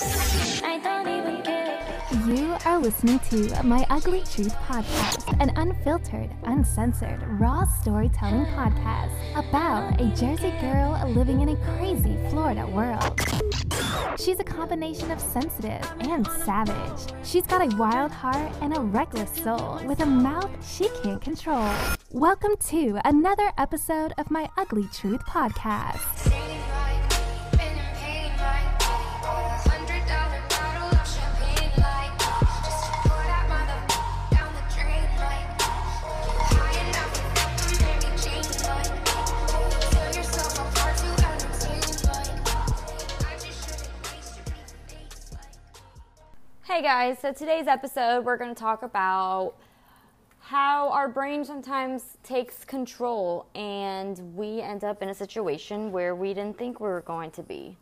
You are listening to My Ugly Truth Podcast, an unfiltered, uncensored, raw storytelling podcast about a Jersey girl living in a crazy Florida world. She's a combination of sensitive and savage. She's got a wild heart and a reckless soul with a mouth she can't control. Welcome to another episode of My Ugly Truth Podcast. Hey guys, so today's episode we're going to talk about how our brain sometimes takes control and we end up in a situation where we didn't think we were going to be.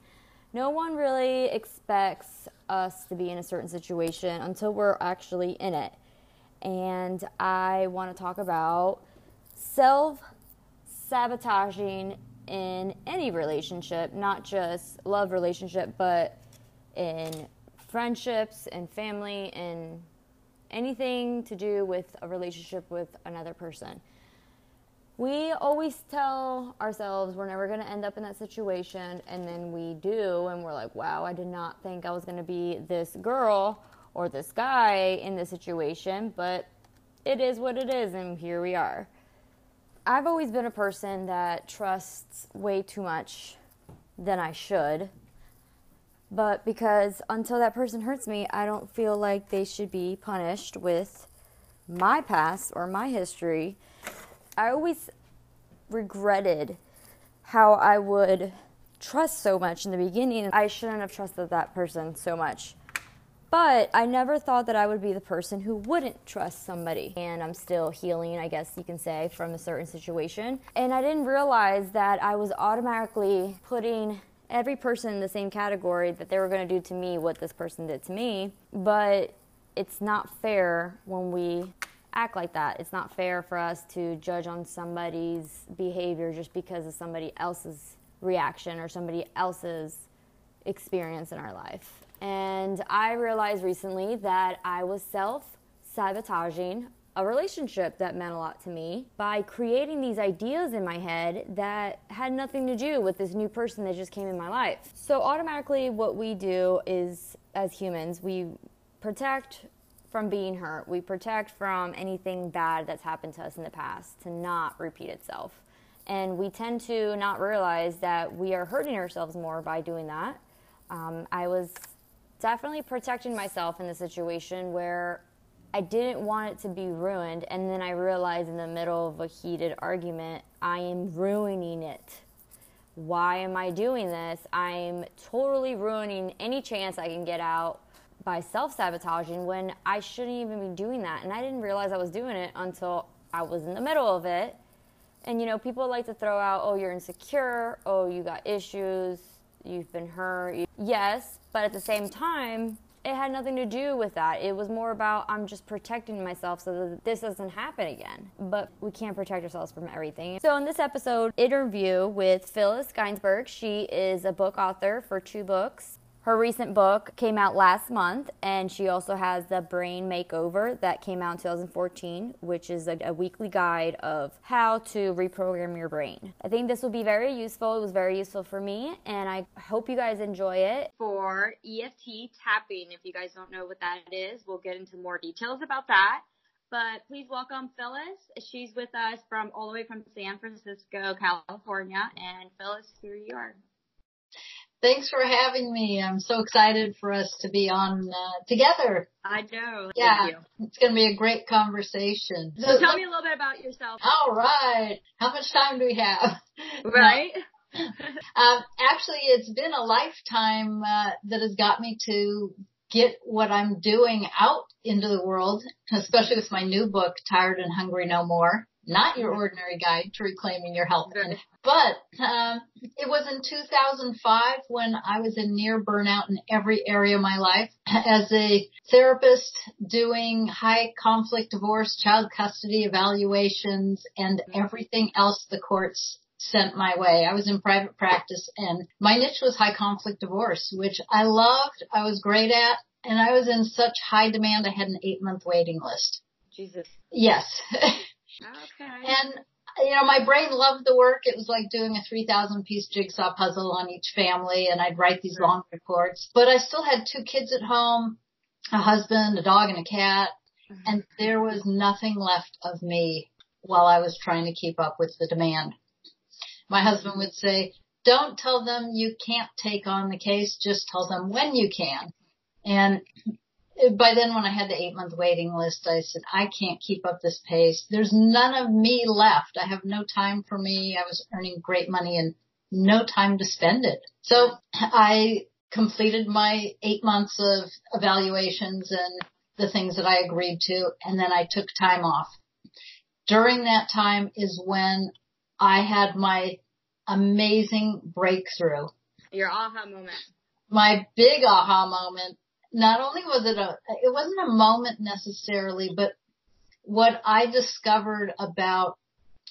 No one really expects us to be in a certain situation until we're actually in it. And I want to talk about self sabotaging in any relationship, not just love relationship, but in friendships and family and anything to do with a relationship with another person. We always tell ourselves we're never going to end up in that situation, and then we do, and we're like, wow, I did not think I was going to be this girl or this guy in this situation, but it is what it is, and here we are. I've always been a person that trusts way too much than I should. But because until that person hurts me, I don't feel like they should be punished with my past or my history. I always regretted how I would trust so much in the beginning. I shouldn't have trusted that person so much. But I never thought that I would be the person who wouldn't trust somebody. And I'm still healing, I guess you can say, from a certain situation. And I didn't realize that I was automatically putting every person in the same category that they were going to do to me what this person did to me. But it's not fair when we act like that. It's not fair for us to judge on somebody's behavior just because of somebody else's reaction or somebody else's experience in our life. And I realized recently that I was self sabotaging a relationship that meant a lot to me by creating these ideas in my head that had nothing to do with this new person that just came in my life. So, automatically, what we do is, as humans, we protect from being hurt, we protect from anything bad that's happened to us in the past to not repeat itself. And we tend to not realize that we are hurting ourselves more by doing that. Um, I was definitely protecting myself in the situation where I didn't want it to be ruined, and then I realized in the middle of a heated argument, I am ruining it. Why am I doing this? I'm totally ruining any chance I can get out by self sabotaging when I shouldn't even be doing that. And I didn't realize I was doing it until I was in the middle of it. And you know, people like to throw out, oh, you're insecure, oh, you got issues, you've been hurt. Yes, but at the same time, it had nothing to do with that. It was more about I'm just protecting myself so that this doesn't happen again. But we can't protect ourselves from everything. So in this episode, interview with Phyllis Ginsberg. She is a book author for two books. Her recent book came out last month, and she also has the Brain Makeover that came out in 2014, which is a, a, weekly guide of how to reprogram your brain. I think this will be very useful. It was very useful for me, and I hope you guys enjoy it. For EFT tapping, if you guys don't know what that is, we'll get into more details about that. But please welcome Phyllis. She's with us from all the way from San Francisco, California. And Phyllis, here you are. Thanks for having me. I'm so excited for us to be on uh, together. I know. Yeah, it's going to be a great conversation. So, so tell me a little bit about yourself. All right. How much time do we have? Right. um, actually, it's been a lifetime uh, that has got me to get what I'm doing out into the world, especially with my new book, Tired and Hungry No More not your ordinary guide to reclaiming your health. But um, it was in 2005 when I was in near burnout in every area of my life as a therapist doing high conflict divorce, child custody evaluations, and everything else the courts sent my way. I was in private practice and my niche was high conflict divorce, which I loved. I was great at and I was in such high demand. I had an eight month waiting list. Jesus. Yes. Okay. and you know, my brain loved the work. It was like doing a 3,000 piece jigsaw puzzle on each family and I'd write these long reports, but I still had two kids at home, a husband, a dog and a cat. Mm-hmm. And there was nothing left of me while I was trying to keep up with the demand. My husband would say, don't tell them you can't take on the case, just tell them when you can. And by then when I had the eight month waiting list, I said, I can't keep up this pace. There's none of me left. I have no time for me. I was earning great money and no time to spend it. So I completed my eight months of evaluations and the things that I agreed to, and then I took time off. During that time is when I had my amazing breakthrough. Your aha moment. My big aha moment not only was it a, it wasn't a moment necessarily, but what I discovered about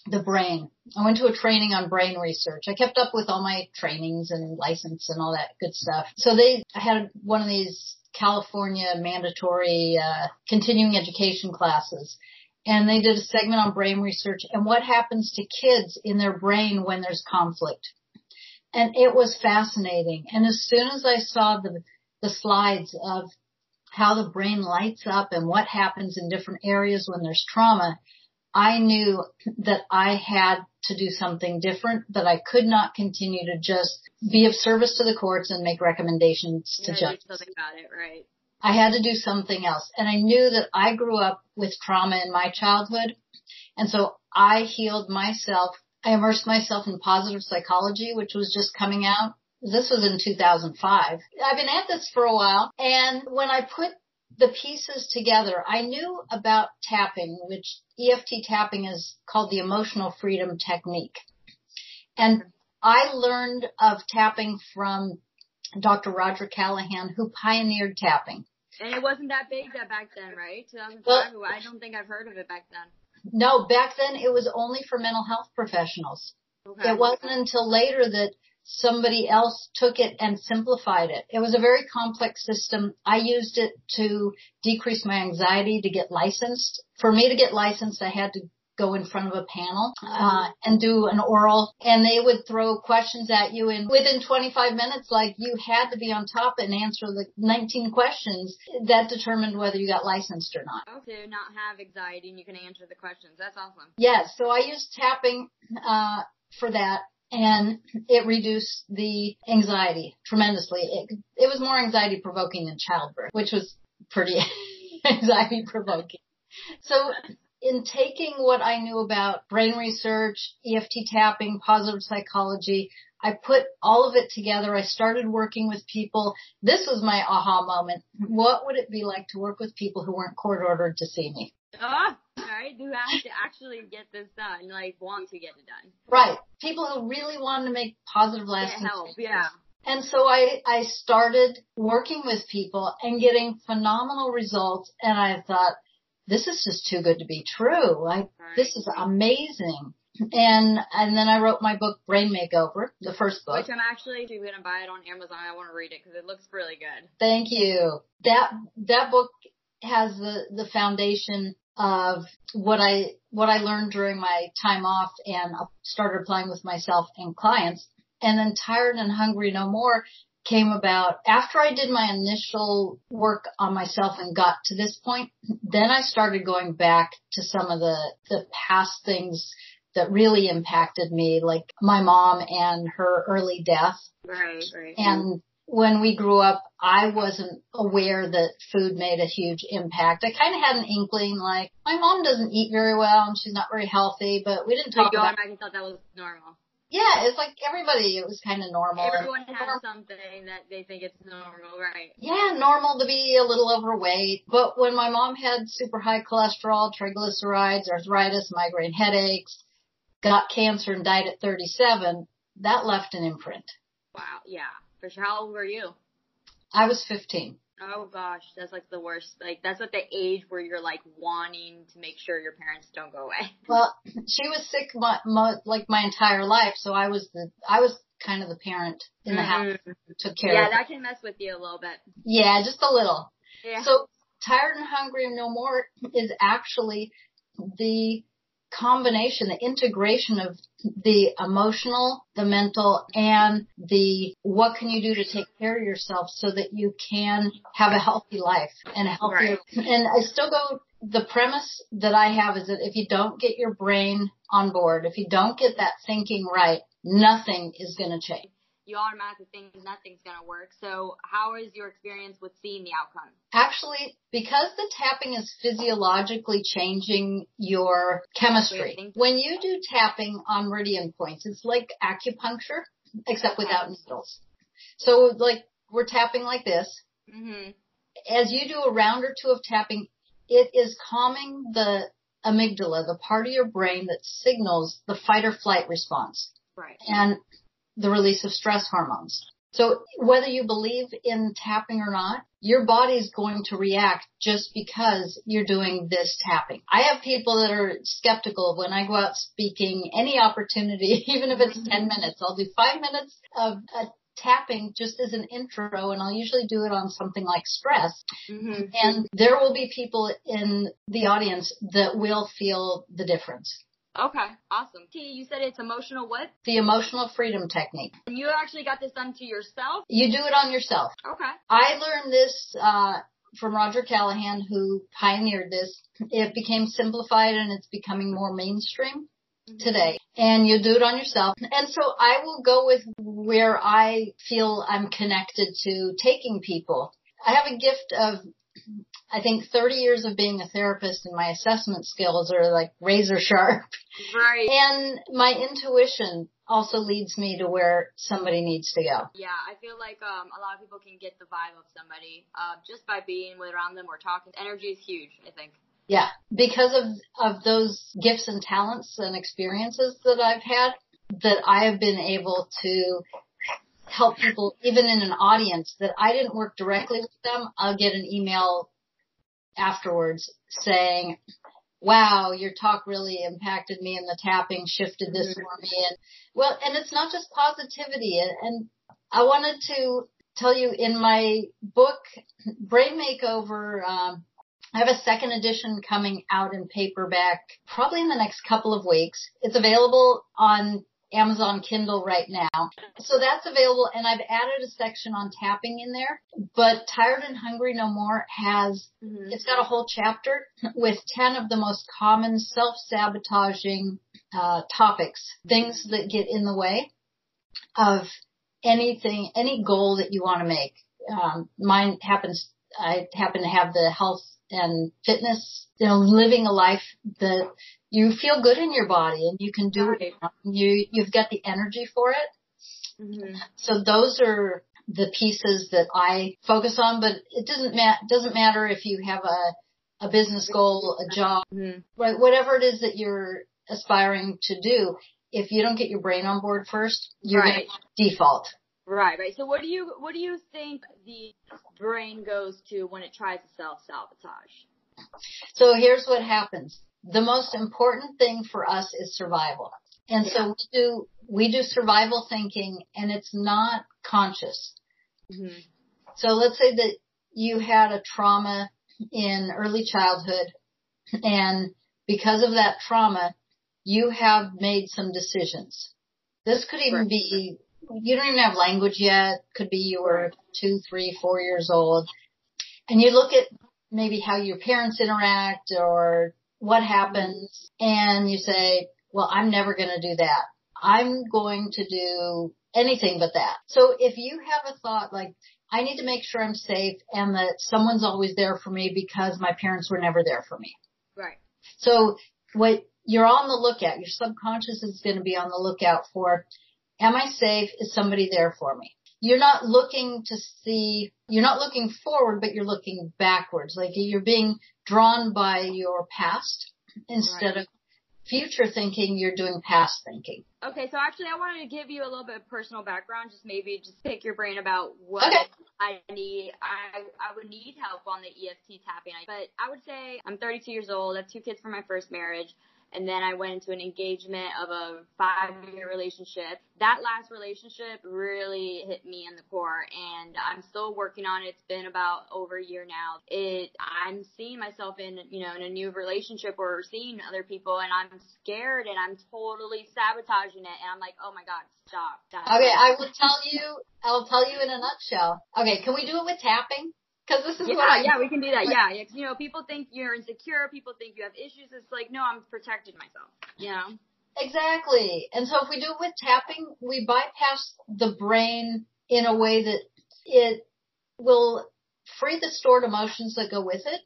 the brain. I went to a training on brain research. I kept up with all my trainings and license and all that good stuff. So they I had one of these California mandatory uh, continuing education classes. And they did a segment on brain research and what happens to kids in their brain when there's conflict. And it was fascinating. And as soon as I saw the the slides of how the brain lights up and what happens in different areas when there's trauma, I knew that I had to do something different, that I could not continue to just be of service to the courts and make recommendations to You judges. something about it, right? I had to do something else. And I knew that I grew up with trauma in my childhood. And so I healed myself. I immersed myself in positive psychology, which was just coming out. This was in 2005. I've been at this for a while. And when I put the pieces together, I knew about tapping, which EFT tapping is called the emotional freedom technique. And I learned of tapping from Dr. Roger Callahan, who pioneered tapping. And it wasn't that big that back then, right? 2005. Well- I don't think I've heard of it back then. No, back then it was only for mental health professionals. Okay. It wasn't until later that somebody else took it and simplified it. It was a very complex system. I used it to decrease my anxiety to get licensed. For me to get licensed, I had to go in front of a panel uh, and do an oral and they would throw questions at you and within 25 minutes like you had to be on top and answer the 19 questions that determined whether you got licensed or not Oh, to not have anxiety and you can answer the questions. That's awesome. Yes, so I used tapping uh, for that, and it reduced the anxiety tremendously. It, it was more anxiety provoking than childbirth, which was pretty anxiety provoking. So in taking what I knew about brain research, EFT tapping, positive psychology, I put all of it together. I started working with people. This was my aha moment. What would it be like to work with people who weren't court ordered to see me? Oh, right. You have to actually get this done, like want to get it done. Right. People who really want to make positive Get lasting help. change. Yeah. And so I, I started working with people and getting phenomenal results and I thought, this is just too good to be true. I, this is amazing. And, and then I wrote my book, Brain Makeover, the first book. Which I'm actually going to buy it on Amazon. I want to read it because it looks really good. Thank you. That, that book has the, the foundation of what I, what I learned during my time off and started applying with myself and clients. And then Tired and Hungry No More came about after I did my initial work on myself and got to this point. Then I started going back to some of the, the past things that really impacted me, like my mom and her early death. Right, right. And when we grew up, I wasn't aware that food made a huge impact. I kind of had an inkling, like my mom doesn't eat very well and she's not very healthy, but we didn't so talk going about. I thought that was normal. Yeah, it's like everybody. It was kind of normal. Everyone has something that they think it's normal, right? yeah, normal to be a little overweight. But when my mom had super high cholesterol, triglycerides, arthritis, migraine headaches, got cancer and died at 37, that left an imprint. Wow, yeah, How old were you? I was 15. Oh gosh, that's like the worst. Like that's at the age where you're like wanting to make sure your parents don't go away. Well, she was sick my, my, like my entire life, so I was the I was kind of the parent in the house Mhm. who took care Yeah, that can mess with you a little bit. Yeah, just a little. Yeah. So tired and hungry no more is actually the combination, the integration of the emotional, the mental, and the what can you do to take care of yourself so that you can have a healthy life and a healthier. And I still go. The premise that I have is that if you don't get your brain on board, if you don't get that thinking right, nothing is going to change. You automatically think nothing's gonna work. So how is your experience with seeing the outcome? Actually, because the tapping is physiologically changing your chemistry. When you do tapping on meridian points, it's like acupuncture, except without needles. So like we're tapping like this. Mhm. As you do a round or two of tapping, it is calming the amygdala, the part of your brain that signals the fight or flight response Right. and the release of stress hormones. So whether you believe in tapping or not, your body's going to react just because you're doing this tapping. I have people that are skeptical when I go out speaking any opportunity, even if it's 10 minutes. I'll do five minutes of tapping just as an intro and I'll usually do it on something like stress. Mhm. And there will be people in the audience that will feel the difference. Okay. Awesome. T, you said it's emotional what? The emotional freedom technique. And you actually got this done to yourself? You do it on yourself. Okay. I learned this uh, from Roger Callahan, who pioneered this. It became simplified and it's becoming more mainstream today. And you do it on yourself. And so I will go with where I feel I'm connected to taking people. I have a gift of, I think 30 years of being a therapist and my assessment skills are like razor sharp. Right. And my intuition also leads me to where somebody needs to go. Yeah, I feel like um, a lot of people can get the vibe of somebody uh, just by being with around them or talking. Energy is huge, I think. Yeah, because of of those gifts and talents and experiences that I've had, that I have been able to help people, even in an audience that I didn't work directly with them. I'll get an email afterwards saying, "Wow, your talk really impacted me, and the tapping shifted this for me." And well, and it's not just positivity, and, and I wanted to tell you in my book, Brain Makeover. Um, I have a second edition coming out in paperback probably in the next couple of weeks. It's available on Amazon Kindle right now. So that's available and I've added a section on tapping in there. But Tired and Hungry No More has, Mm-hmm. it's got a whole chapter with 10 of the most common self-sabotaging uh, topics, things that get in the way of anything, any goal that you want to make. Um, mine happens, I happen to have the health and fitness, you know, living a life that you feel good in your body and you can do it. You, you've got the energy for it. Mm-hmm. So those are the pieces that I focus on, but it doesn't ma- doesn't matter if you have a, a business goal, a job, Mm-hmm. right? Whatever it is that you're aspiring to do, if you don't get your brain on board first, you're Right. going to default. Right, right. So what do you what do you think the brain goes to when it tries to self sabotage? So here's what happens. The most important thing for us is survival. And so we do, we do survival thinking and it's not conscious. Mm-hmm. So let's say that you had a trauma in early childhood and because of that trauma, you have made some decisions. This could even be, you don't even have language yet. Could be you were two, three, four years old and you look at maybe how your parents interact or what happens and you say, well, I'm never going to do that. I'm going to do anything but that. So if you have a thought like, I need to make sure I'm safe and that someone's always there for me because my parents were never there for me. Right. So what you're on the lookout, your subconscious is going to be on the lookout for, am I safe? Is somebody there for me? You're not looking to see, you're not looking forward, but you're looking backwards. Like you're being drawn by your past instead Right. of future thinking, you're doing past thinking. Okay, so actually, I wanted to give you a little bit of personal background, just maybe just pick your brain about what Okay. I need. I I would need help on the EFT tapping, but I would say I'm 32 years old. I have two kids from my first marriage. And then I went into an engagement of a five year relationship. That last relationship really hit me in the core and I'm still working on it. It's been about over a year now. It, I'm seeing myself in, you know, in a new relationship or seeing other people and I'm scared and I'm totally sabotaging it. And I'm like, oh my God, stop. stop. Okay, I will tell you, I'll tell you in a nutshell. Okay, can we do it with tapping? Cause this is Yeah, what I, yeah, we can do that. Yeah, yeah. 'cause, you know, people think you're insecure. People think you have issues. It's like, no, I'm protecting myself. You know. Exactly. And so if we do it with tapping, we bypass the brain in a way that it will free the stored emotions that go with it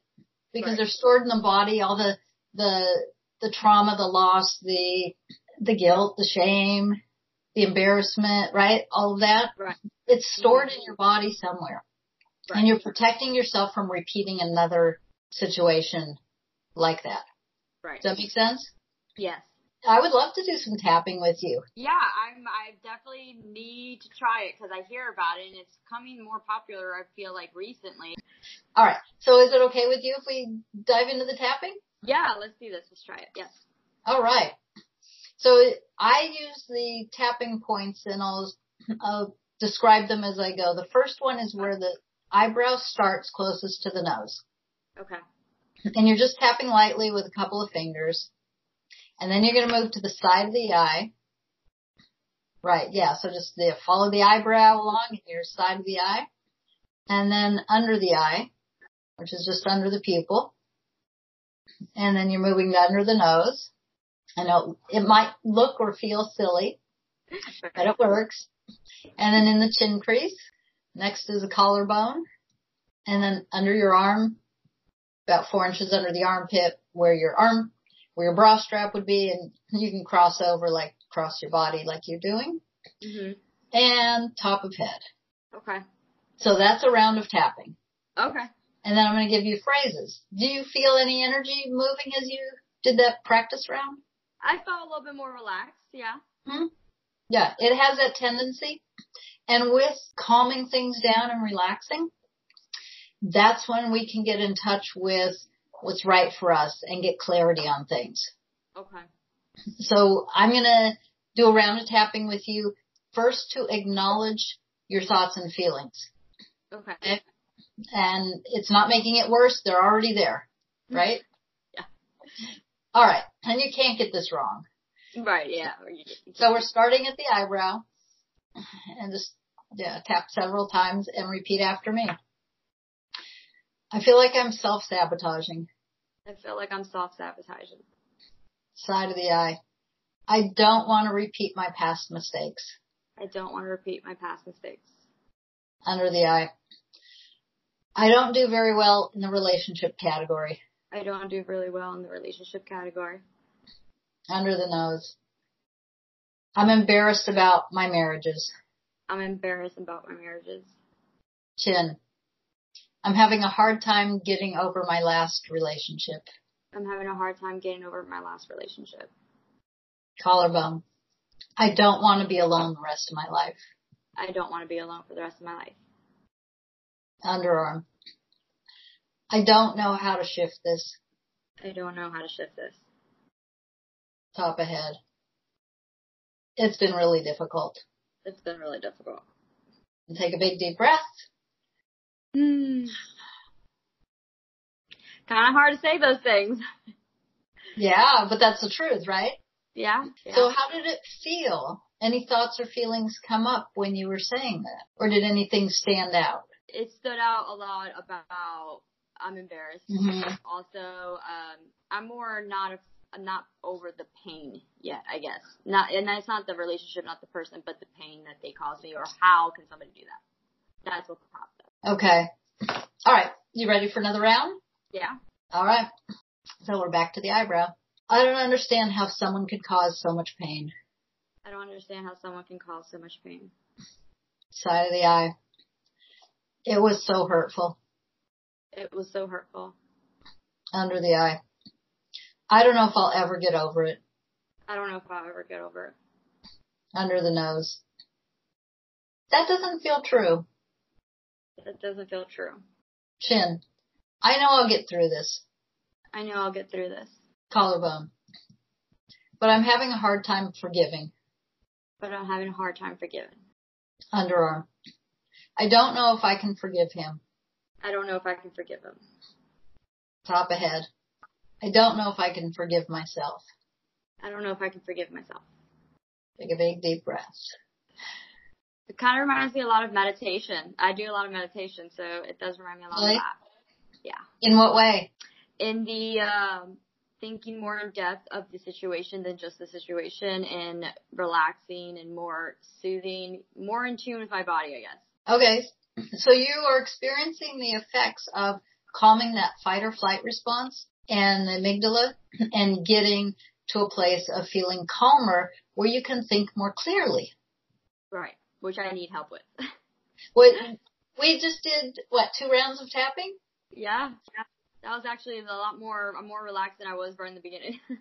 because Right. they're stored in the body, all the, the, the trauma, the loss, the, the guilt, the shame, the embarrassment, right? All of that. Right. It's stored in mm-hmm. your body somewhere. And you're protecting yourself from repeating another situation like that. Right. Does that make sense? Yes. I would love to do some tapping with you. Yeah, I'm. I definitely need to try it because I hear about it and it's coming more popular. I feel like recently. All right. So is it okay with you if we dive into the tapping? Yeah, let's do this. Let's try it. Yes. All right. So I use the tapping points and I'll, I'll describe them as I go. The first one is where the eyebrow starts closest to the nose. Okay. And you're just tapping lightly with a couple of fingers. And then you're going to move to the side of the eye. Right. Yeah. So just the, follow the eyebrow along in your side of the eye. And then under the eye, which is just under the pupil. And then you're moving under the nose. I know it might look or feel silly, but it works. And then in the chin crease, next is the collarbone, and then under your arm, about four inches under the armpit, where your arm, where your bra strap would be, and you can cross over like cross your body like you're doing, Mhm. and top of head. Okay. So that's a round of tapping. Okay. And then I'm going to give you phrases. Do you feel any energy moving as you did that practice round? I felt a little bit more relaxed. Yeah. Hmm? Yeah, it has that tendency. And with calming things down and relaxing, that's when we can get in touch with what's right for us and get clarity on things. Okay. So I'm going to do a round of tapping with you first to acknowledge your thoughts and feelings. Okay. And it's not making it worse. They're already there. Mm-hmm. Right? Yeah. All right. And you can't get this wrong. Right. Yeah. So we're starting at the eyebrow and just tap several times and repeat after me. I feel like I'm self-sabotaging. I feel like I'm self sabotaging. Side of the eye. I don't want to repeat my past mistakes. I don't want to repeat my past mistakes. Under the eye. I don't do very well in the relationship category. I don't do really well in the relationship category. Under the nose. I'm embarrassed about my marriages. I'm embarrassed about my marriages. Chin. I'm having a hard time getting over my last relationship. I'm having a hard time getting over my last relationship. Collarbone. I don't want to be alone the rest of my life. I don't want to be alone for the rest of my life. Underarm. I don't know how to shift this. I don't know how to shift this. Top of head. It's been really difficult. It's been really difficult. Take a big deep breath. Hmm. Kind of hard to say those things. Yeah, but that's the truth, right? Yeah. yeah. So how did it feel? Any thoughts or feelings come up when you were saying that? Or did anything stand out? it stood out a lot about I'm embarrassed. Mhm. Also, um, I'm more not a, not over the pain yet. I guess not, and that's not the relationship, not the person, but the pain that they cause me, or how can somebody do that? That's what popped up. Okay. All right. You ready for another round? Yeah. All right. So we're back to the eyebrow. I don't understand how someone could cause so much pain. I don't understand how someone can cause so much pain. Side of the eye. It was so hurtful. It was so hurtful. Under the eye. I don't know if I'll ever get over it. I don't know if I'll ever get over it. Under the nose. That doesn't feel true. That doesn't feel true. Chin. I know I'll get through this. I know I'll get through this, Collarbone. But I'm having a hard time forgiving. but I'm having a hard time forgiving. Underarm. I don't know if I can forgive him. I don't know if I can forgive him. Top ahead. I don't know if I can forgive myself. I don't know if I can forgive myself. Take a big deep breath. It kind of reminds me a lot of meditation. I do a lot of meditation, so it does remind me a lot Really? of that. Yeah. In what way? In the um, thinking more in depth of the situation than just the situation, and relaxing and more soothing, more in tune with my body, I guess. Okay. So you are experiencing the effects of calming that fight or flight response and the amygdala and getting to a place of feeling calmer where you can think more clearly. Right. Which I need help with. What we just did, what, two rounds of tapping? yeah. Yeah. That was actually a lot more, I'm more relaxed than I was right in the beginning.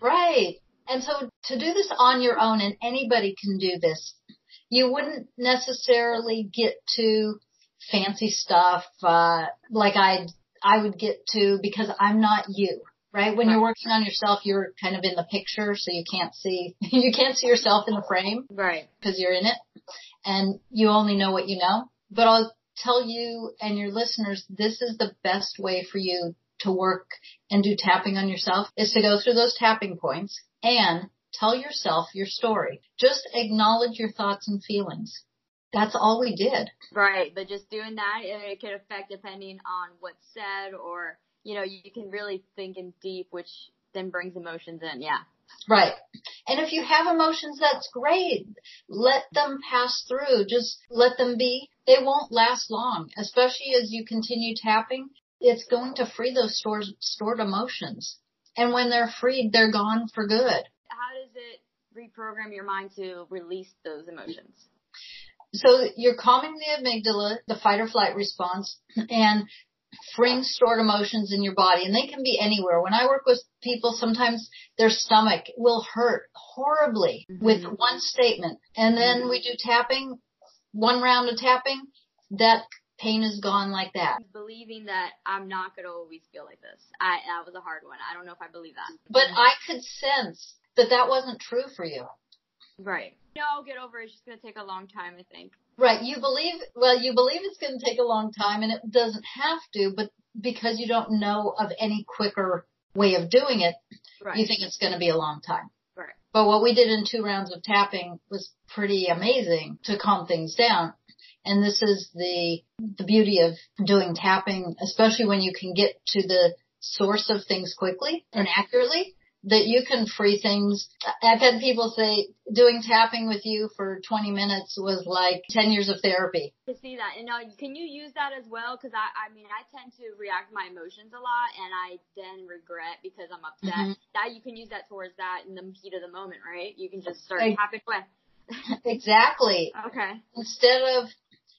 Right. And so to do this on your own, and anybody can do this, you wouldn't necessarily get to fancy stuff, uh, like I, I would get to because I'm not you, right? When you're working on yourself, you're kind of in the picture, so you can't see, you can't see yourself in the frame right. because you're in it and you only know what you know. But I'll tell you and your listeners, this is the best way for you to work and do tapping on yourself is to go through those tapping points and tell yourself your story. Just acknowledge your thoughts and feelings. That's all we did. Right, but just doing that, it, could affect depending on what's said, or you know, you can really think in deep, which then brings emotions in. Yeah, Right. And if you have emotions, that's great. Let them pass through. Just let them be. They won't last long, especially as you continue tapping. It's going to free those stored, stored emotions. And when they're freed, they're gone for good. how does it reprogram your mind to release those emotions? So you're calming the amygdala, the fight or flight response, and freeing stored emotions in your body. And they can be anywhere. When I work with people, sometimes their stomach will hurt horribly mm-hmm. with one statement. And then we do tapping, one round of tapping, that pain is gone like that. Believing that I'm not gonna always feel like this. I that was a hard one. I don't know if I believe that. But I could sense that that wasn't true for you. right. No, I'll get over. it. It's just gonna take a long time. I think. Right. You believe, well, you believe it's going to take a long time and it doesn't have to, but because you don't know of any quicker way of doing it, Right. you think it's going to be a long time. right. But what we did in two rounds of tapping was pretty amazing to calm things down. And this is the, the beauty of doing tapping, especially when you can get to the source of things quickly and accurately, that you can free things. I've had people say doing tapping with you for 20 minutes was like 10 years of therapy. to see that. And uh, can you use that as well? Because I, I mean, I tend to react to my emotions a lot, and I then regret because I'm upset. Mhm. That you can use that towards that in the heat of the moment, right? You can just start Right. tapping away. exactly. Okay. instead of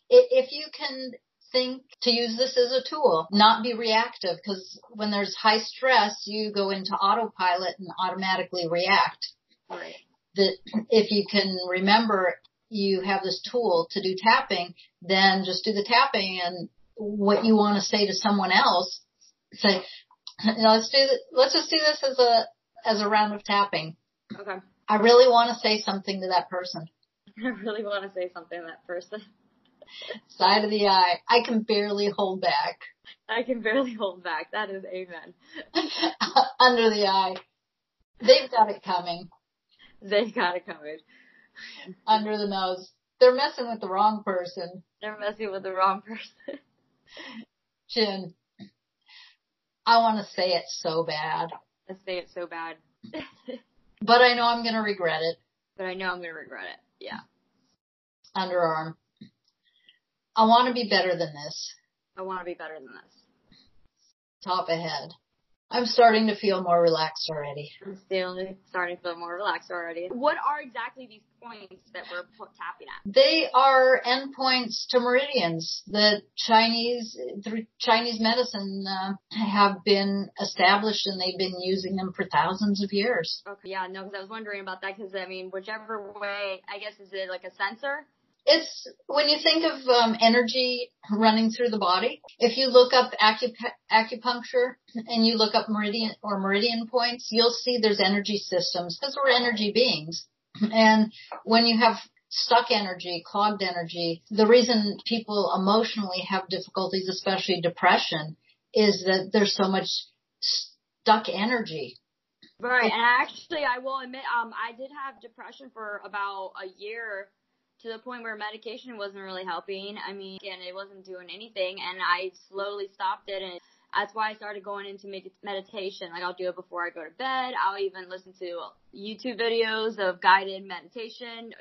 if you can think to use this as a tool, not be reactive because when there's high stress, you go into autopilot and automatically react. Right. That if you can remember you have this tool to do tapping, then just do the tapping and what you want to say to someone else, say, let's do th- let's just do this as a as a round of tapping. Okay. I really want to say something to that person. I really want to say something to that person. Side of the eye. I can barely hold back. I can barely hold back. That is amen. under the eye. They've got it coming. They got it coming. Under the nose. They're messing with the wrong person. They're messing with the wrong person. Chin. I want to say it so bad, I say it so bad. but I know I'm going to regret it. but I know I'm gonna regret it. Yeah. Underarm. I want to be better than this. I want to be better than this. Top ahead. I'm starting to feel more relaxed already. I'm still starting to feel more relaxed already. What are exactly these points that we're tapping at? They are endpoints to meridians that Chinese, through Chinese medicine, uh, have been established and they've been using them for thousands of years. Okay, yeah, no, because I was wondering about that because I mean, whichever way, I guess, is it like a sensor? It's when you think of um, energy running through the body. If you look up acup- acupuncture and you look up meridian or meridian points, you'll see there's energy systems because we're energy beings. And when you have stuck energy, clogged energy, the reason people emotionally have difficulties, especially depression, is that there's so much stuck energy. Right, and actually, I will admit, um, I did have depression for about a year to the point where medication wasn't really helping. I mean, and it wasn't doing anything, and I slowly stopped it, and that's why I started going into med- meditation. Like I'll do it before I go to bed. I'll even listen to YouTube videos of guided meditation,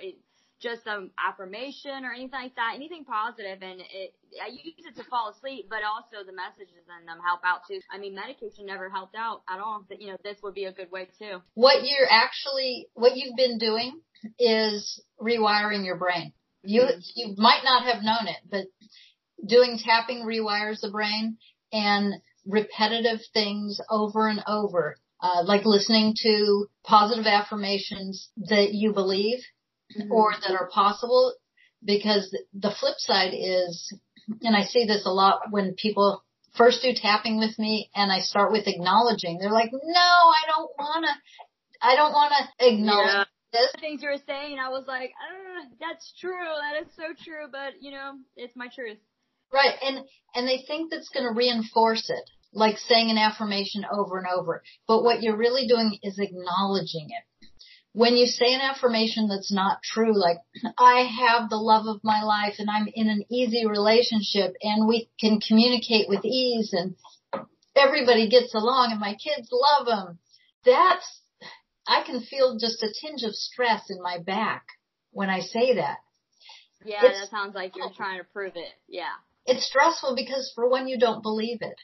just some affirmation or anything like that, anything positive, and it. I use it to fall asleep, but also the messages in them help out too. I mean, medication never helped out at all. But you know, this would be a good way too. What you're actually, what you've been doing is rewiring your brain. You, you might not have known it, but doing tapping rewires the brain and repetitive things over and over, uh, like listening to positive affirmations that you believe mm-hmm. or that are possible because the flip side is, and I see this a lot when people first do tapping with me and I start with acknowledging, they're like, no, I don't wanna, I don't wanna acknowledge yeah this. things you were saying, I was like, uh, that's true. That is so true. But you know, it's my truth. Right. And, and they think that's going to reinforce it, like saying an affirmation over and over. But what you're really doing is acknowledging it. When you say an affirmation that's not true, like, I have the love of my life and I'm in an easy relationship and we can communicate with ease and everybody gets along and my kids love them. That's I can feel just a tinge of stress in my back when I say that. Yeah, it's, that sounds like you're trying to prove it. Yeah. It's stressful because for one, you don't believe it.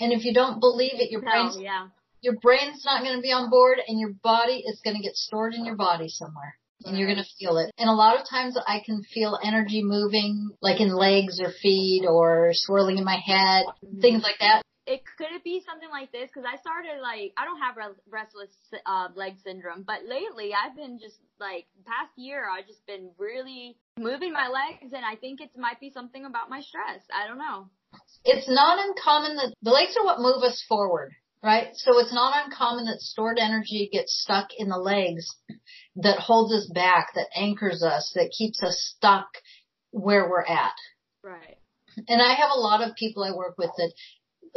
And if you don't believe it, your brain's, yeah. your brain's not going to be on board and your body is going to get stored in your body somewhere and you're going to feel it. And a lot of times I can feel energy moving like in legs or feet or swirling in my head, mm-hmm. things like that it could it be something like this? Because I started like I don't have restless uh, leg syndrome, but lately I've been just like past year I've just been really moving my legs, and I think it might be something about my stress. I don't know. It's not uncommon that the legs are what move us forward, right? So it's not uncommon that stored energy gets stuck in the legs that holds us back, that anchors us, that keeps us stuck where we're at. Right. And I have a lot of people I work with that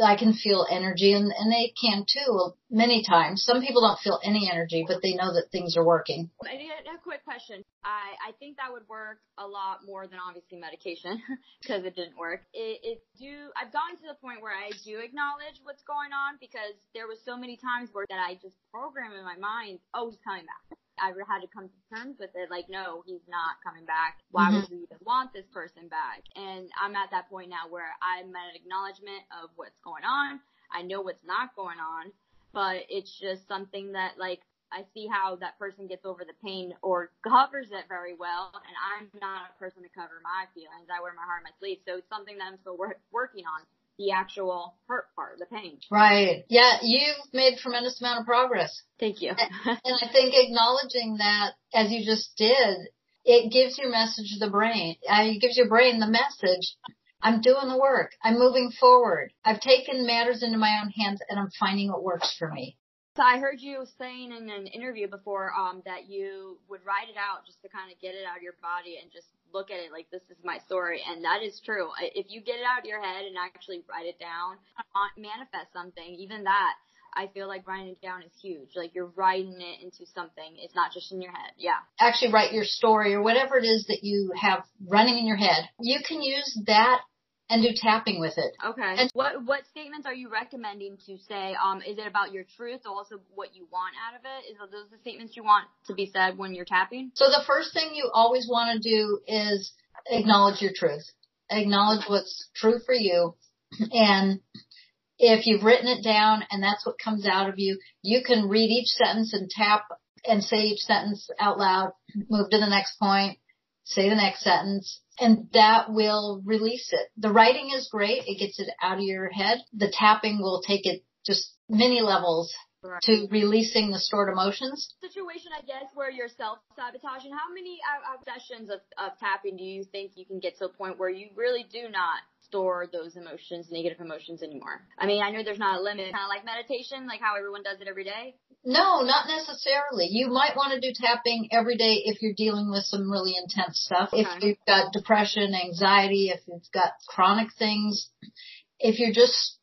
I can feel energy and, and they can too many times. Some people don't feel any energy, but they know that things are working. A quick question. I, I think that would work a lot more than obviously medication because it didn't work. It, it do, I've gotten to the point where I do acknowledge what's going on because there was so many times where that I just program in my mind, oh, he's coming back. I had to come to terms with it. Like, no, he's not coming back. Why mm-hmm. would we even want this person back? And I'm at that point now where I'm at an acknowledgement of what's going on. I know what's not going on, but it's just something that like I see how that person gets over the pain or covers it very well, and I'm not a person to cover my feelings. I wear my heart on my sleeve, so it's something that I'm still wor- working on the actual hurt part, the pain. Right. Yeah, you've made tremendous amount of progress. Thank you. and I think acknowledging that, as you just did, it gives your message to the brain. Uh, it gives your brain the message. I'm doing the work. I'm moving forward. I've taken matters into my own hands and I'm finding what works for me. So I heard you saying in an interview before um, that you would write it out just to kind of get it out of your body and just look at it like this is my story, and that is true. If you get it out of your head and actually write it down, manifest something, even that, I feel like writing it down is huge. Like you're writing it into something. It's not just in your head. Yeah. Actually write your story or whatever it is that you have running in your head. You can use that and do tapping with it. Okay. And what what statements are you recommending to say? Um, is it about your truth, or also what you want out of it? Is those the statements you want to be said when you're tapping? So the first thing you always want to do is acknowledge your truth. Acknowledge what's true for you, and If you've written it down and that's what comes out of you, you can read each sentence and tap and say each sentence out loud, move to the next point, say the next sentence, and that will release it. The writing is great. It gets it out of your head. The tapping will take it just many levels Right. to releasing the stored emotions. situation, I guess, where you're self sabotaging. How many uh, uh, sessions of, of tapping do you think you can get to a point where you really do not store those emotions, negative emotions anymore? I mean, I know there's not a limit, kind of like meditation, like how everyone does it every day. No, not necessarily. You might want to do tapping every day if you're dealing with some really intense stuff. If you've got depression, anxiety, if you've got chronic things, if you're just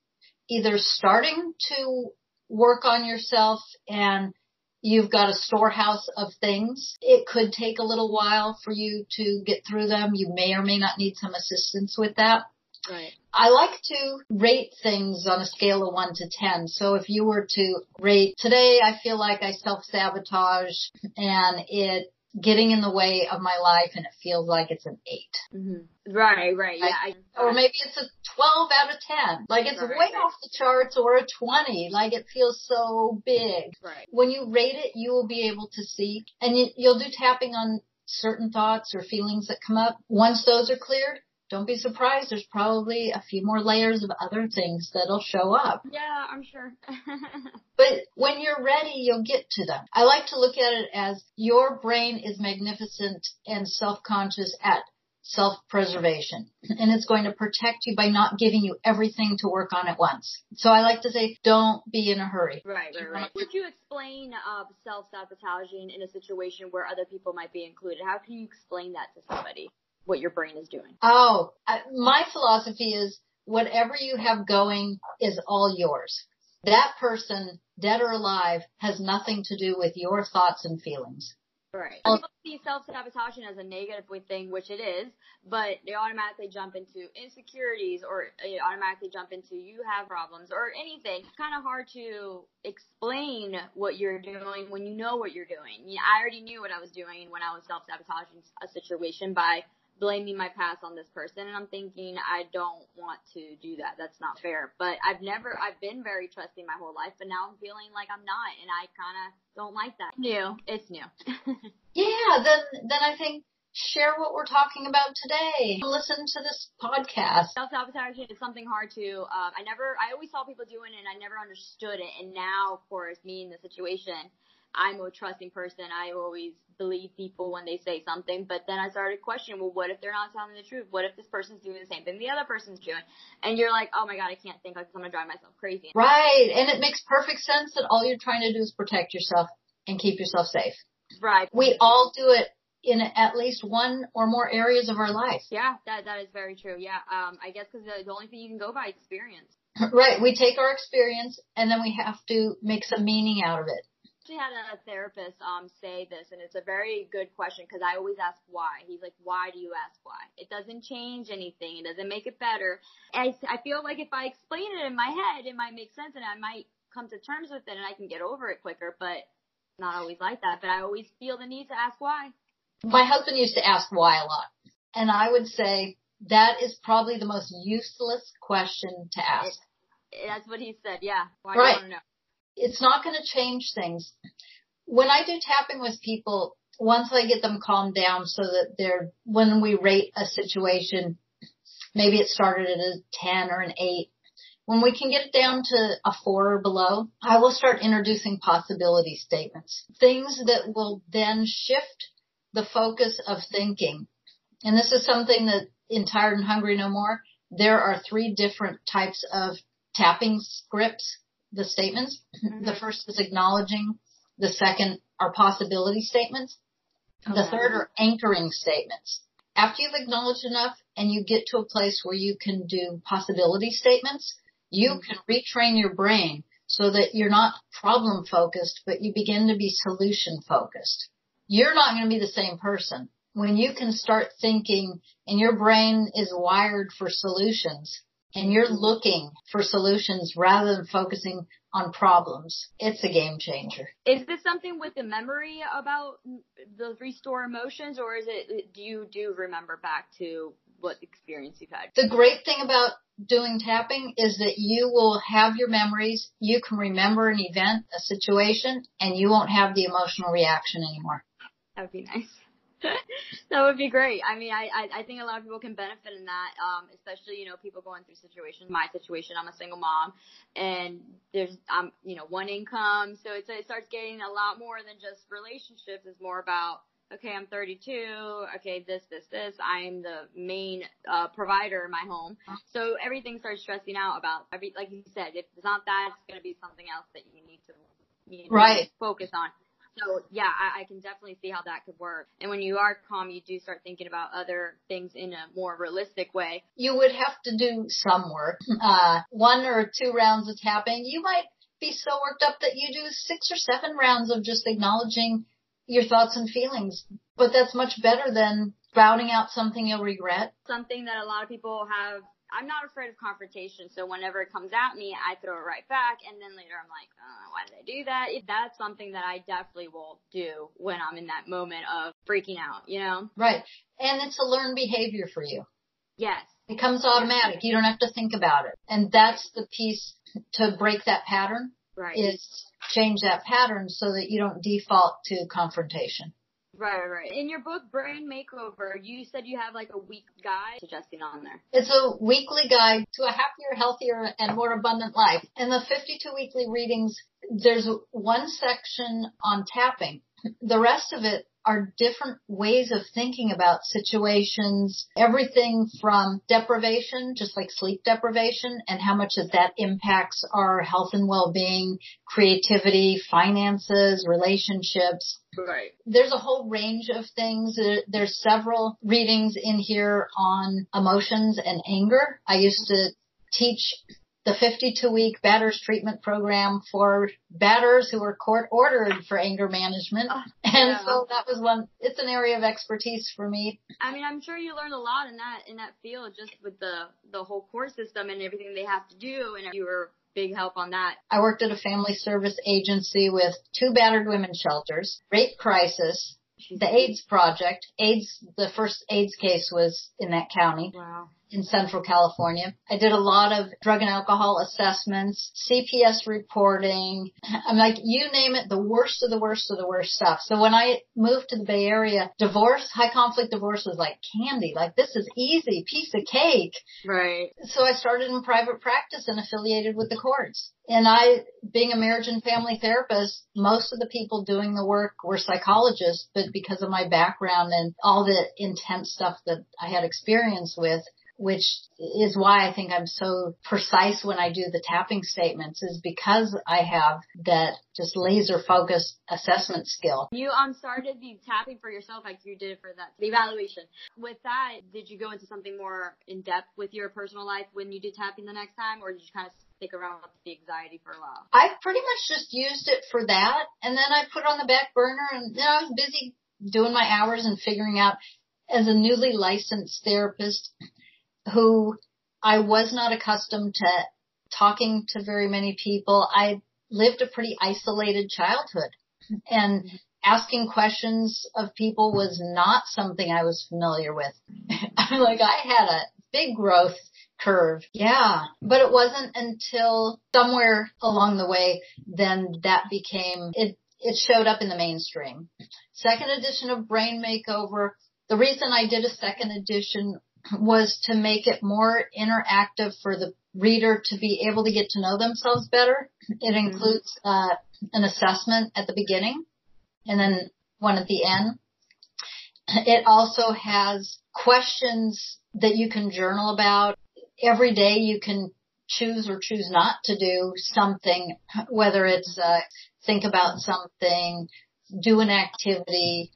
either starting to work on yourself and you've got a storehouse of things, it could take a little while for you to get through them. You may or may not need some assistance with that. Right. I like to rate things on a scale of 1 to 10. So if you were to rate today, I feel like I self-sabotage and it getting in the way of my life and it feels like it's an 8. Mm-hmm. Right, right, yeah. I, Or maybe it's a 12 out of 10. Like it's Right, way right. off the charts or a 20. Like it feels so big. right. When you rate it, you will be able to see and you, you'll do tapping on certain thoughts or feelings that come up. Once those are cleared, don't be surprised. There's probably a few more layers of other things that'll show up. Yeah, I'm sure. But when you're ready, you'll get to them. I like to look at it as your brain is magnificent and self-conscious at self-preservation. And it's going to protect you by not giving you everything to work on at once. So I like to say, don't be in a hurry. Right, right, right. Could you explain uh, self-sabotaging in a situation where other people might be included? How can you explain that to somebody? What your brain is doing? Oh, I, my philosophy is whatever you have going is all yours. That person, dead or alive, has nothing to do with your thoughts and feelings. Right. Well- People see self-sabotaging as a negative thing, which it is, but they automatically jump into insecurities or they automatically jump into you have problems or anything. It's kind of hard to explain what you're doing when you know what you're doing. Yeah, I already knew what I was doing when I was self-sabotaging a situation by blaming my past on this person and I'm thinking I don't want to do that. That's not fair. But I've never I've been very trusting my whole life, but now I'm feeling like I'm not and I kind of don't like that. New. It's new. Yeah, then then I think share what we're talking about today. Listen to this podcast. Self sabotaging is something hard to. Um, I never. I always saw people doing it, and I never understood it. And now, of course, me in the situation, I'm a trusting person. I always believe people when they say something. But then I started questioning, well, what if they're not telling the truth? What if this person's doing the same thing the other person's doing? And you're like, oh my god, I can't think. Like I'm gonna drive myself crazy. Right, and it makes perfect sense that all you're trying to do is protect yourself and keep yourself safe. Right. We all do it in at least one or more areas of our life. Yeah, that that is very true. Yeah. Um, I guess because the, the only thing you can go by experience. Right, we take our experience and then we have to make some meaning out of it. Actually had a therapist um say this, and it's a very good question because I always ask why. He's like, "Why do you ask why? It doesn't change anything. It doesn't make it better." I, I feel like if I explain it in my head, it might make sense, and I might come to terms with it, and I can get over it quicker. But not always like that. But I always feel the need to ask why. My husband used to ask why a lot. And I would say that is probably the most useless question to ask. That's what he said. Yeah. Why Right. It's not going to change things. When I do tapping with people, once I get them calmed down so that they're, when we rate a situation, maybe it started at a 10 or an 8, when we can get it down to a 4 or below, I will start introducing possibility statements. Things that will then shift the focus of thinking. And this is something that in Tired and Hungry No More, there are three different types of tapping scripts, the statements. The mm-hmm. first is acknowledging. The second are possibility statements. The third are anchoring statements. After you've acknowledged enough and you get to a place where you can do possibility statements, you mm-hmm. can retrain your brain so that you're not problem focused, but you begin to be solution focused. You're not going to be the same person. When you can start thinking and your brain is wired for solutions and you're looking for solutions rather than focusing on problems, it's a game changer. Is this something with the memory about the restore emotions, or is it? Do you do remember back to what experience you've had. The great thing about doing tapping is that you will have your memories, you can remember an event, a situation, and you won't have the emotional reaction anymore. That would be nice. that would be great. I mean, I, I I think a lot of people can benefit in that, um, especially you know people going through situations. My situation, I'm a single mom, and there's um you know one income, so it's it starts getting a lot more than just relationships. It's more about okay, I'm 32. Okay, this this this. I'm the main uh, provider in my home, so everything starts stressing out about every like you said. If it's not that, it's going to be something else that you need to you need to Right. focus on. So yeah, I, I can definitely see how that could work. And when you are calm, you do start thinking about other things in a more realistic way. You would have to do some work, uh, one or two rounds of tapping. You might be so worked up that you do six or seven rounds of just acknowledging your thoughts and feelings. But that's much better than spouting out something you'll regret. Something that a lot of people have. I'm not afraid of confrontation, so whenever it comes at me, I throw it right back, and then later I'm like, uh, why did I do that? If that's something that I definitely will do when I'm in that moment of freaking out, you know? Right. And it's a learned behavior for you. Yes. It comes automatic. You don't have to think about it. And that's the piece to break that pattern Right. is change that pattern so that you don't default to confrontation. Right, right. In your book, Brain Makeover, you said you have like a week guide suggesting on there. It's a weekly guide to a happier, healthier, and more abundant life. In the 52 weekly readings, there's one section on tapping. The rest of it are different ways of thinking about situations, everything from deprivation, just like sleep deprivation, and how much that that impacts our health and well-being, creativity, finances, relationships, Right. there's a whole range of things. There's several readings in here on emotions and anger. I used to teach the 52 week batterers treatment program for batterers who are court ordered for anger management. Oh, and yeah. so that was one, it's an area of expertise for me. I mean, I'm sure you learned a lot in that in that field, just with the the whole court system and everything they have to do, and you were big help on that. I worked at a family service agency with two battered women shelters, rape crisis, the AIDS project. AIDS, the first AIDS case was in that county. Wow. In Central California. I did a lot of drug and alcohol assessments, CPS reporting. I'm like, you name it, the worst of the worst of the worst stuff. So when I moved to the Bay Area, divorce, high conflict divorce was like candy. Like this is easy, piece of cake. Right. So I started in private practice and affiliated with the courts. And I, being a marriage and family therapist, most of the people doing the work were psychologists, but because of my background and all the intense stuff that I had experience with, which is why I think I'm so precise when I do the tapping statements is because I have that just laser focused assessment skill. You um started the tapping for yourself, like you did for that the evaluation. With that, did you go into something more in depth with your personal life when you did tapping the next time, or did you kind of stick around with the anxiety for a while? I pretty much just used it for that and then I put it on the back burner and you know, I was busy doing my hours and figuring out as a newly licensed therapist who I was not accustomed to talking to very many people. I lived a pretty isolated childhood and asking questions of people was not something I was familiar with. I'm like, I had a big growth curve. Yeah. But it wasn't until somewhere along the way then that became, it, it showed up in the mainstream. Second edition of Brain Makeover. The reason I did a second edition was to make it more interactive for the reader to be able to get to know themselves better. It includes uh, an assessment at the beginning and then one at the end. It also has questions that you can journal about. Every day you can choose or choose not to do something, whether it's uh, think about something, do an activity.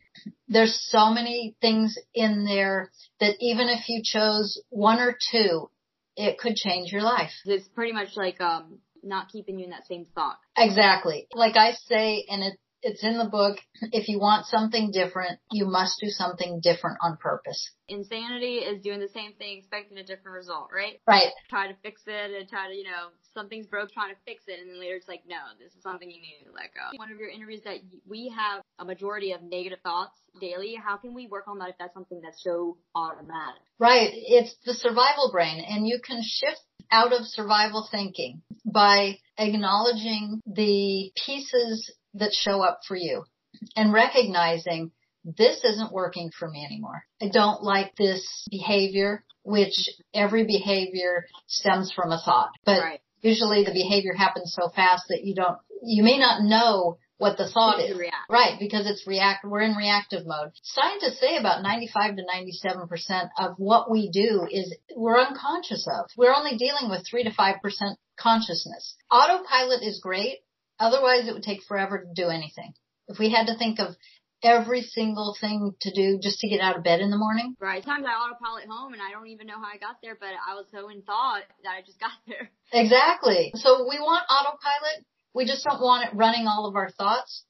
There's so many things in there that even if you chose one or two, it could change your life. It's pretty much like um not keeping you in that same thought. Exactly. Like I say, and it, It's in the book. If you want something different, you must do something different on purpose. Insanity is doing the same thing, expecting a different result, right? Right. Try to fix it and try to, you know, something's broke, trying to fix it, and then later it's like, no, this is something you need to let go. One of your interviews that we have a majority of negative thoughts daily. How can we work on that if that's something that's so automatic? Right. It's the survival brain and you can shift out of survival thinking by acknowledging the pieces that show up for you and recognizing this isn't working for me anymore. I don't like this behavior, which every behavior stems from a thought, but Right. Usually the behavior happens so fast that you don't, you may not know what the thought is. react. Right, because it's react, we're in reactive mode. Scientists say about 95 to 97% of what we do is we're unconscious of. We're only dealing with 3 to 5% consciousness. Autopilot is great. Otherwise it would take forever to do anything. If we had to think of every single thing to do just to get out of bed in the morning, Right. Sometimes I autopilot home and I don't even know how I got there, but I was so in thought that I just got there. Exactly. So we want autopilot. We just don't want it running all of our thoughts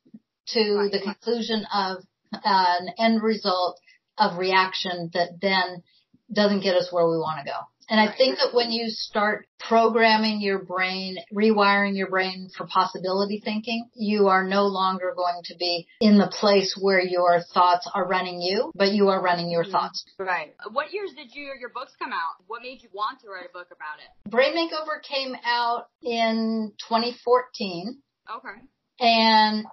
to Right. the conclusion of uh, an end result of reaction that then doesn't get us where we want to go. And I think that when you start programming your brain, rewiring your brain for possibility thinking, you are no longer going to be in the place where your thoughts are running you, but you are running your Mhm. thoughts. Right. What years did you your books come out? What made you want to write a book about it? Brain Makeover came out in 2014. Okay. And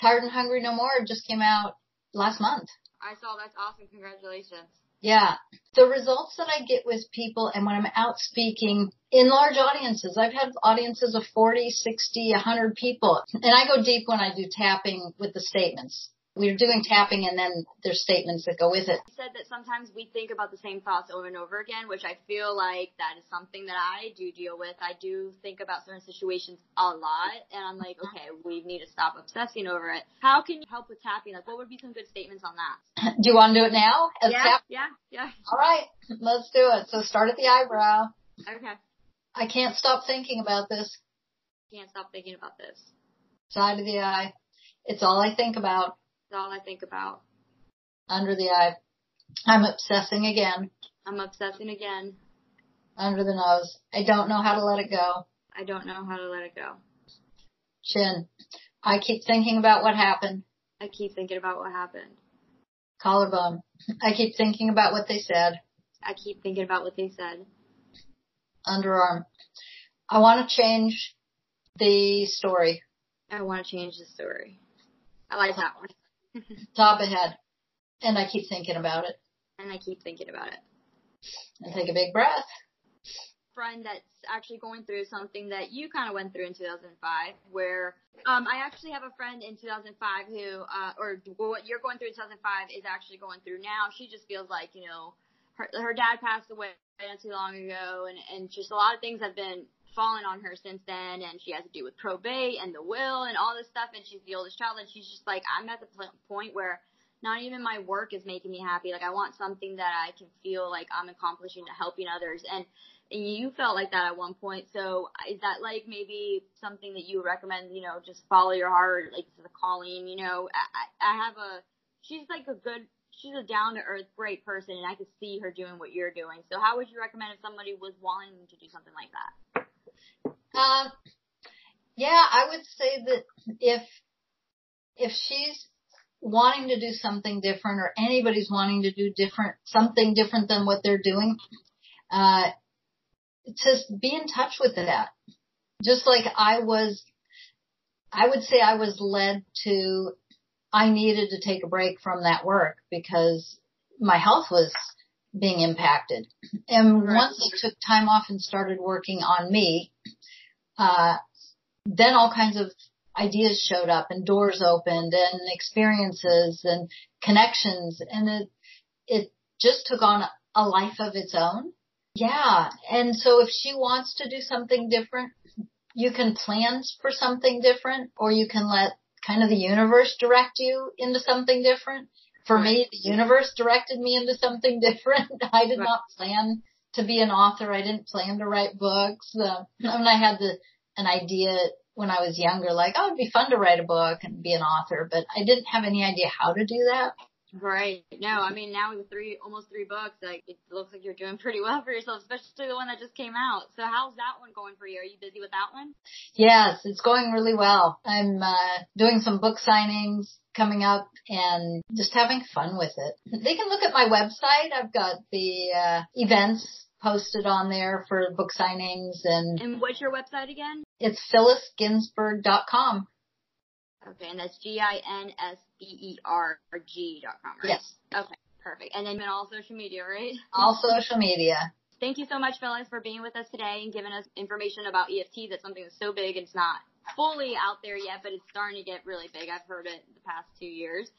Tired and Hungry No More just came out last month. I saw that's awesome. Congratulations. Yeah. The results that I get with people and when I'm out speaking in large audiences, I've had audiences of 40, 60, 100 people. And I go deep when I do tapping with the statements. We're doing tapping and then there's statements that go with it. You said that sometimes we think about the same thoughts over and over again, which I feel like that is something that I do deal with. I do think about certain situations a lot, and I'm like, okay, we need to stop obsessing over it. How can you help with tapping? Like, what would be some good statements on that? Do you want to do it now? As yeah, tap- yeah, yeah. All right. Let's do it. So start at the eyebrow. Okay. I can't stop thinking about this. Can't stop thinking about this. Side of the eye. It's all I think about. That's all I think about. Under the eye. I'm obsessing again. I'm obsessing again. Under the nose. I don't know how to let it go. I don't know how to let it go. Chin. I keep thinking about what happened. I keep thinking about what happened. Collarbone. I keep thinking about what they said. I keep thinking about what they said. Underarm. I want to change the story. I want to change the story. I like that one. Top ahead. And I keep thinking about it. And I keep thinking about it. And take a big breath. friend that's actually going through something that you kind of went through in 2005 where um I actually have a friend in 2005 who uh or what you're going through in 2005 is actually going through now she just feels like you know her her dad passed away not too long ago and and just a lot of things have been falling on her since then and she has to do with probate and the will and all this stuff and she's the oldest child and she's just like I'm at the point where not even my work is making me happy like I want something that I can feel like I'm accomplishing to helping others and and you felt like that at one point. So is that like maybe something that you recommend? You know, just follow your heart, like the calling. You know, I, I have a. She's like a good. She's a down to earth, great person, and I could see her doing what you're doing. So how would you recommend if somebody was wanting to do something like that? Um, yeah, I would say that if if she's wanting to do something different, or anybody's wanting to do different something different than what they're doing, uh, to be in touch with that. Just like I was, I would say I was led to. I needed to take a break from that work because my health was being impacted. And Right. once I took time off and started working on me, uh, then all kinds of ideas showed up and doors opened and experiences and connections and it, it just took on a, a life of its own. Yeah. And so if she wants to do something different, you can plan for something different or you can let kind of the universe direct you into something different. For me, the universe directed me into something different. I did Right. not plan to be an author. I didn't plan to write books. Uh, and I had the an idea when I was younger, like, oh, it'd be fun to write a book and be an author, but I didn't have any idea how to do that. Right. No, I mean now with three, almost three books, like it looks like you're doing pretty well for yourself, especially the one that just came out. So how's that one going for you? Are you busy with that one? Yes, it's going really well. I'm uh, doing some book signings coming up and just having fun with it. They can look at my website. I've got the uh, events posted on there for book signings and And what's your website again? it's phyllisginsberg.com. Okay, and that's G I N S B E R G dot com, right? Yes. Okay, perfect. And then all social media, right? All social media. Thank you so much, Phyllis, for being with us today and giving us information about EFT. That's something that's so big. and It's not fully out there yet, but it's starting to get really big. I've heard it the past two years.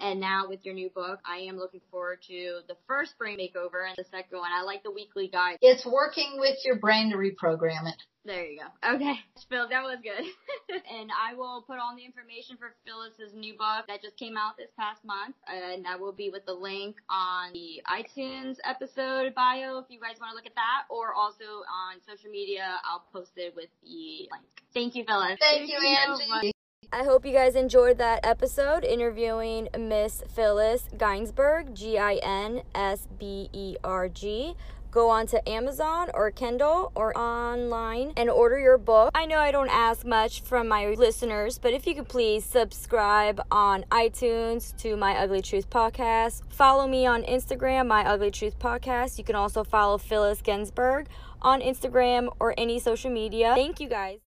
And now with your new book, I am looking forward to the first brain makeover and the second one. I like the weekly guide. It's working with your brain to reprogram it. There you go. Okay, Phil, that was good. and I will put all the information for Phyllis's new book that just came out this past month, and that will be with the link on the iTunes episode bio if you guys want to look at that, or also on social media. I'll post it with the link. Thank you, Phyllis. Thank you, so much. Angie. I hope you guys enjoyed that episode interviewing Miss Phyllis Ginsberg, G I N S B E R G. Go on to Amazon or Kindle or online and order your book. I know I don't ask much from my listeners, but if you could please subscribe on iTunes to My Ugly Truth Podcast. Follow me on Instagram, My Ugly Truth Podcast. You can also follow Phyllis Ginsberg on Instagram or any social media. Thank you guys.